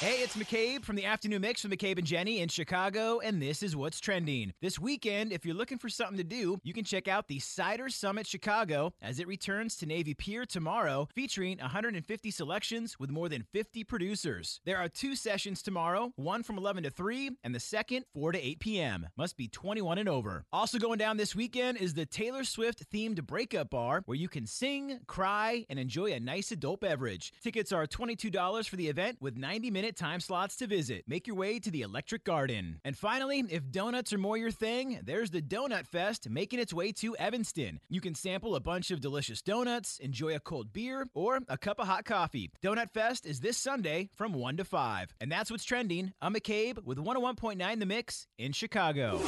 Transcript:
Hey, it's McCabe from the Afternoon Mix with McCabe and Jenny in Chicago, and this is what's trending. This weekend, if you're looking for something to do, you can check out the Cider Summit Chicago as it returns to Navy Pier tomorrow, featuring 150 selections with more than 50 producers. There are two sessions tomorrow, one from 11 to 3, and the second 4 to 8 p.m. Must be 21 and over. Also going down this weekend is the Taylor Swift themed breakup bar where you can sing, cry, and enjoy a nice adult beverage. Tickets are $22 for the event with 90 minute time slots to visit. Make your way to the Electric Garden. And finally, if donuts are more your thing, there's the Donut Fest making its way to Evanston. You can sample a bunch of delicious donuts, enjoy a cold beer, or a cup of hot coffee. Donut Fest is this Sunday from 1 to 5. And that's what's trending. I'm McCabe with 101.9 The Mix in Chicago.